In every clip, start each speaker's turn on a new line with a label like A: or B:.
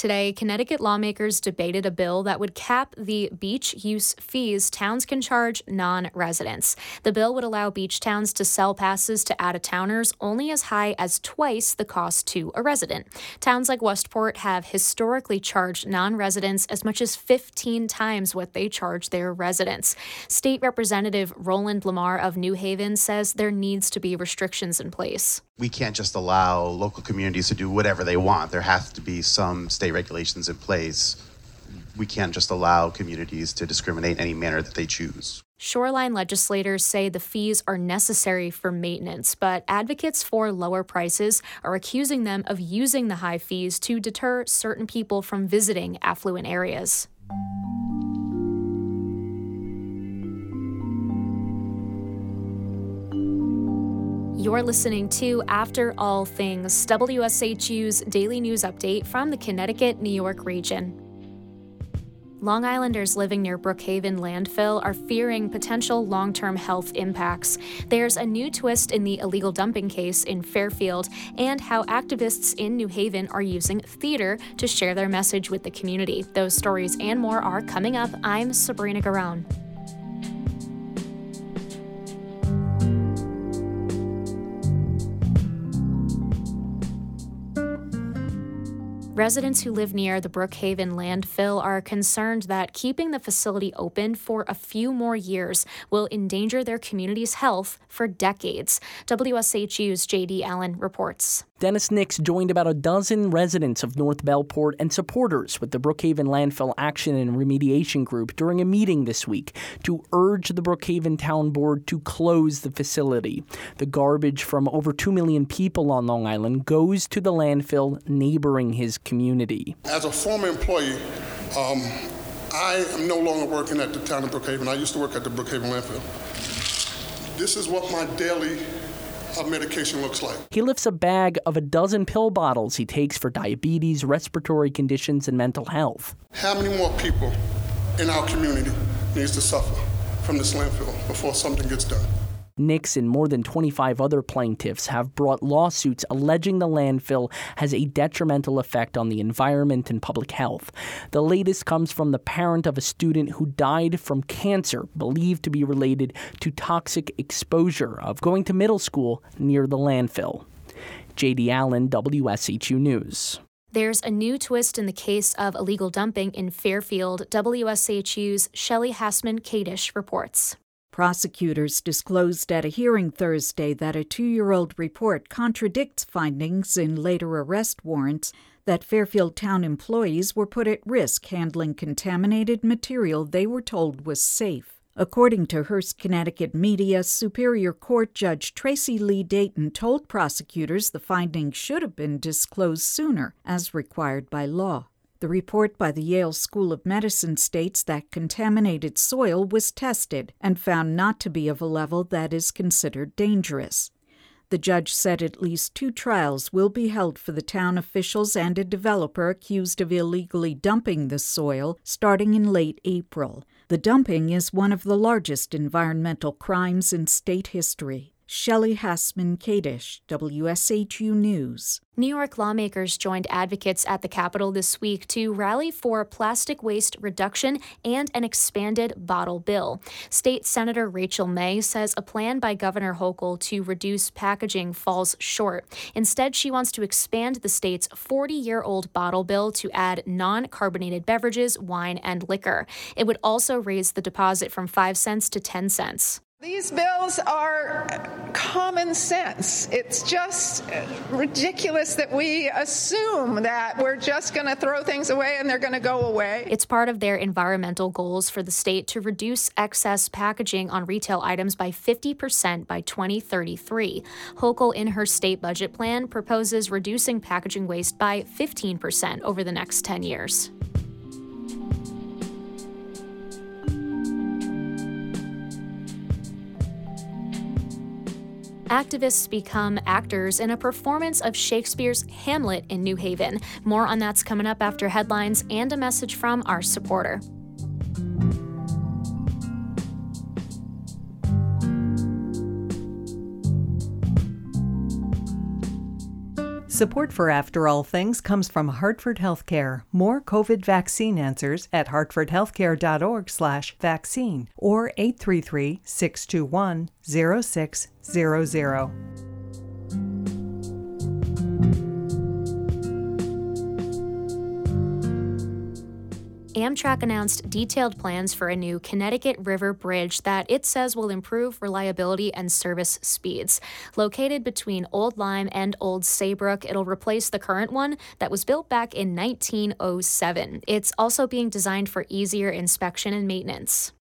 A: Today, Connecticut lawmakers debated a bill that would cap the beach use fees towns can charge non residents. The bill would allow beach towns to sell passes to out of towners only as high as twice the cost to a resident. Towns like Westport have historically charged non residents as much as 15 times what they charge their residents. State Representative Roland Lemar of New Haven says there needs to be restrictions in place.
B: We can't just allow local communities to do whatever they want. There has to be some state regulations in place. We can't just allow communities to discriminate in any manner that they choose.
A: Shoreline legislators say the fees are necessary for maintenance, but advocates for lower prices are accusing them of using the high fees to deter certain people from visiting affluent areas. You're listening to After All Things, WSHU's daily news update from the Connecticut, New York region. Long Islanders living near Brookhaven landfill are fearing potential long term health impacts. There's a new twist in the illegal dumping case in Fairfield and how activists in New Haven are using theater to share their message with the community. Those stories and more are coming up. I'm Sabrina Garone. Residents who live near the Brookhaven landfill are concerned that keeping the facility open for a few more years will endanger their community's health for decades. WSHU's JD Allen reports.
C: Dennis Nix joined about a dozen residents of North Bellport and supporters with the Brookhaven Landfill Action and Remediation Group during a meeting this week to urge the Brookhaven Town Board to close the facility. The garbage from over 2 million people on Long Island goes to the landfill neighboring his community.
D: As a former employee, um, I am no longer working at the town of Brookhaven. I used to work at the Brookhaven landfill. This is what my daily medication looks like.
C: He lifts a bag of a dozen pill bottles he takes for diabetes, respiratory conditions, and mental health.
D: How many more people in our community needs to suffer from this landfill before something gets done?
C: Nix and more than 25 other plaintiffs have brought lawsuits alleging the landfill has a detrimental effect on the environment and public health. The latest comes from the parent of a student who died from cancer believed to be related to toxic exposure of going to middle school near the landfill. JD Allen, WSHU News.
A: There's a new twist in the case of illegal dumping in Fairfield. WSHU's Shelly Hassman Kadish reports.
E: Prosecutors disclosed at a hearing Thursday that a two year old report contradicts findings in later arrest warrants that Fairfield Town employees were put at risk handling contaminated material they were told was safe. According to Hearst, Connecticut media, Superior Court Judge Tracy Lee Dayton told prosecutors the findings should have been disclosed sooner, as required by law. The report by the Yale School of Medicine states that contaminated soil was tested and found not to be of a level that is considered dangerous. The judge said at least two trials will be held for the town officials and a developer accused of illegally dumping the soil starting in late April. The dumping is one of the largest environmental crimes in state history. Shelley Hassman Kadish, WSHU News.
A: New York lawmakers joined advocates at the Capitol this week to rally for plastic waste reduction and an expanded bottle bill. State Senator Rachel May says a plan by Governor Hochul to reduce packaging falls short. Instead, she wants to expand the state's 40 year old bottle bill to add non carbonated beverages, wine, and liquor. It would also raise the deposit from 5 cents to 10 cents.
F: These bills are common sense. It's just ridiculous that we assume that we're just going to throw things away and they're going to go away.
A: It's part of their environmental goals for the state to reduce excess packaging on retail items by 50% by 2033. Hochul, in her state budget plan, proposes reducing packaging waste by 15% over the next 10 years. Activists become actors in a performance of Shakespeare's Hamlet in New Haven. More on that's coming up after headlines and a message from our supporter.
G: Support for After All Things comes from Hartford Healthcare. More COVID vaccine answers at hartfordhealthcare.org/vaccine or 833-621-0600.
A: Amtrak announced detailed plans for a new Connecticut River Bridge that it says will improve reliability and service speeds. Located between Old Lyme and Old Saybrook, it'll replace the current one that was built back in 1907. It's also being designed for easier inspection and maintenance.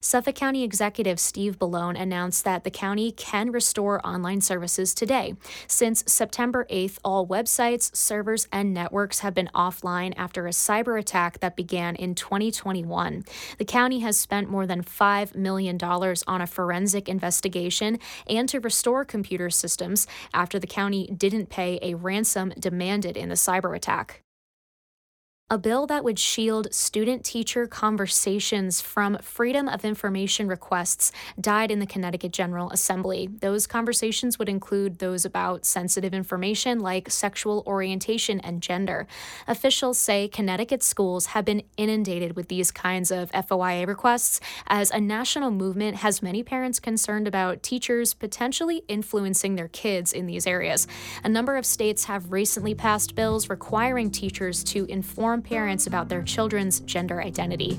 A: Suffolk County Executive Steve Bellone announced that the county can restore online services today. Since September 8th, all websites, servers, and networks have been offline after a cyber attack that began in 2021. The county has spent more than $5 million on a forensic investigation and to restore computer systems after the county didn't pay a ransom demanded in the cyber attack a bill that would shield student teacher conversations from Freedom of Information requests died in the Connecticut General Assembly. Those conversations would include those about sensitive information like sexual orientation and gender. Officials say Connecticut schools have been inundated with these kinds of FOIA requests as a national movement has many parents concerned about teachers potentially influencing their kids in these areas. A number of states have recently passed bills requiring teachers to inform inform parents about their children's gender identity.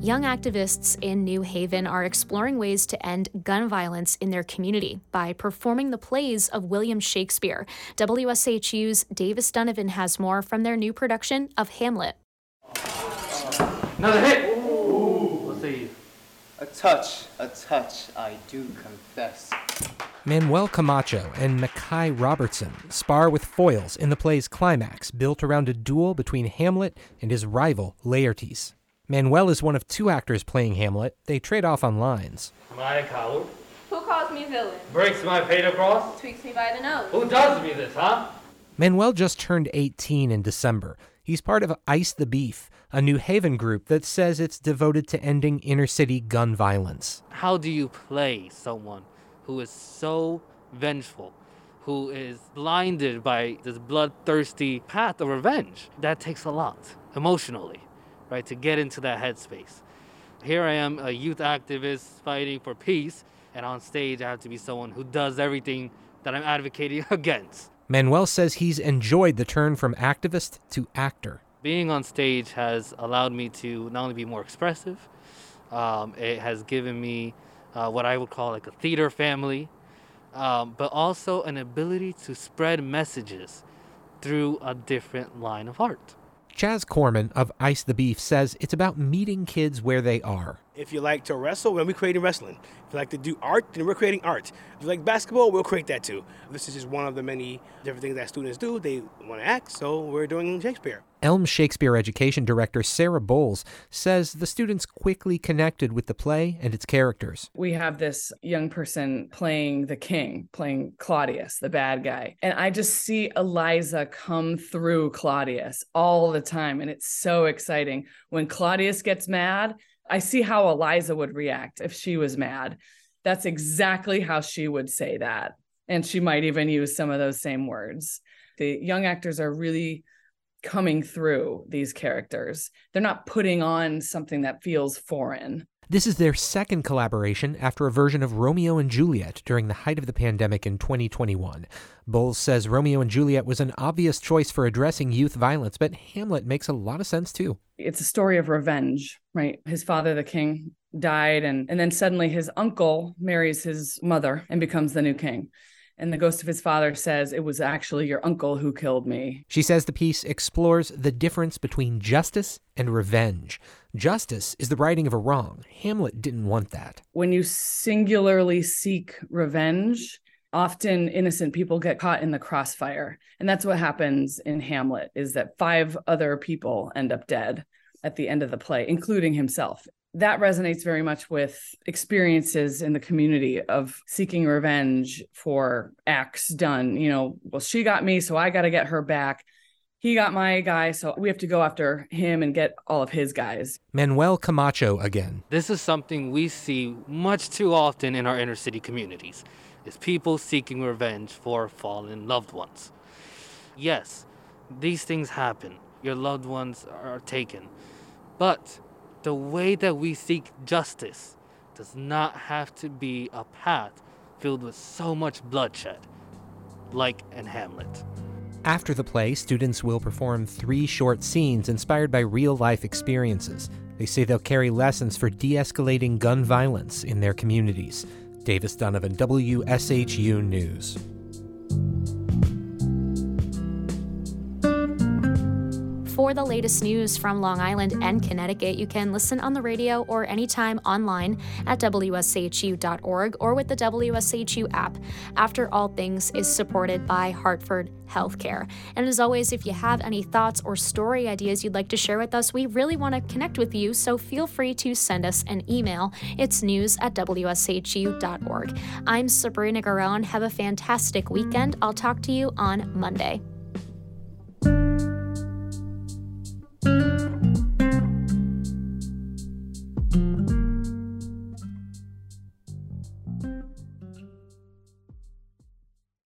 A: Young activists in New Haven are exploring ways to end gun violence in their community by performing the plays of William Shakespeare. WSHU's Davis Dunavin has more from their new production of Hamlet.
H: Another hit! Ooh. Let's see.
I: A touch, a touch, I do confess.
J: Manuel Camacho and Mackay Robertson spar with foils in the play's climax, built around a duel between Hamlet and his rival, Laertes. Manuel is one of two actors playing Hamlet. They trade off on lines.
H: Am I a coward?
K: Who calls me villain?
H: Breaks my fate across?
K: Tweaks me by the nose.
H: Who does me this, huh?
J: Manuel just turned 18 in December. He's part of Ice the Beef, a New Haven group that says it's devoted to ending inner city gun violence.
L: How do you play someone who is so vengeful, who is blinded by this bloodthirsty path of revenge. That takes a lot emotionally, right, to get into that headspace. Here I am, a youth activist fighting for peace, and on stage I have to be someone who does everything that I'm advocating against.
J: Manuel says he's enjoyed the turn from activist to actor.
L: Being on stage has allowed me to not only be more expressive, um, it has given me uh, what I would call like a theater family, um, but also an ability to spread messages through a different line of art.
J: Chaz Carmon of Ice the Beef says it's about meeting kids where they are.
M: If you like to wrestle, then we're creating wrestling. If you like to do art, then we're creating art. If you like basketball, we'll create that too. This is just one of the many different things that students do. They want to act, so we're doing Shakespeare.
J: Elm Shakespeare Education Director Sarah Bowles says the students quickly connected with the play and its characters.
N: We have this young person playing the king, playing Claudius, the bad guy. And I just see Eliza come through Claudius all the time. And it's so exciting. When Claudius gets mad, I see how Eliza would react if she was mad. That's exactly how she would say that. And she might even use some of those same words. The young actors are really coming through these characters. They're not putting on something that feels foreign.
J: This is their second collaboration after a version of Romeo and Juliet during the height of the pandemic in 2021. Bowles says Romeo and Juliet was an obvious choice for addressing youth violence, but Hamlet makes a lot of sense too.
N: It's a story of revenge, right? His father, the king, died, and, and then suddenly his uncle marries his mother and becomes the new king and the ghost of his father says it was actually your uncle who killed me.
J: She says the piece explores the difference between justice and revenge. Justice is the righting of a wrong. Hamlet didn't want that.
N: When you singularly seek revenge, often innocent people get caught in the crossfire. And that's what happens in Hamlet is that five other people end up dead at the end of the play, including himself that resonates very much with experiences in the community of seeking revenge for acts done. You know, well, she got me, so I got to get her back. He got my guy, so we have to go after him and get all of his guys.
J: Manuel Camacho again.
L: This is something we see much too often in our inner city communities. Is people seeking revenge for fallen loved ones. Yes, these things happen. Your loved ones are taken. But the way that we seek justice does not have to be a path filled with so much bloodshed, like in Hamlet.
J: After the play, students will perform three short scenes inspired by real life experiences. They say they'll carry lessons for de escalating gun violence in their communities. Davis Dunavin, WSHU News.
A: For the latest news from Long Island and Connecticut, you can listen on the radio or anytime online at WSHU.org or with the WSHU app. After All Things is supported by Hartford Healthcare. And as always, if you have any thoughts or story ideas you'd like to share with us, we really want to connect with you, so feel free to send us an email. It's news at WSHU.org. I'm Sabrina Garone. Have a fantastic weekend. I'll talk to you on Monday.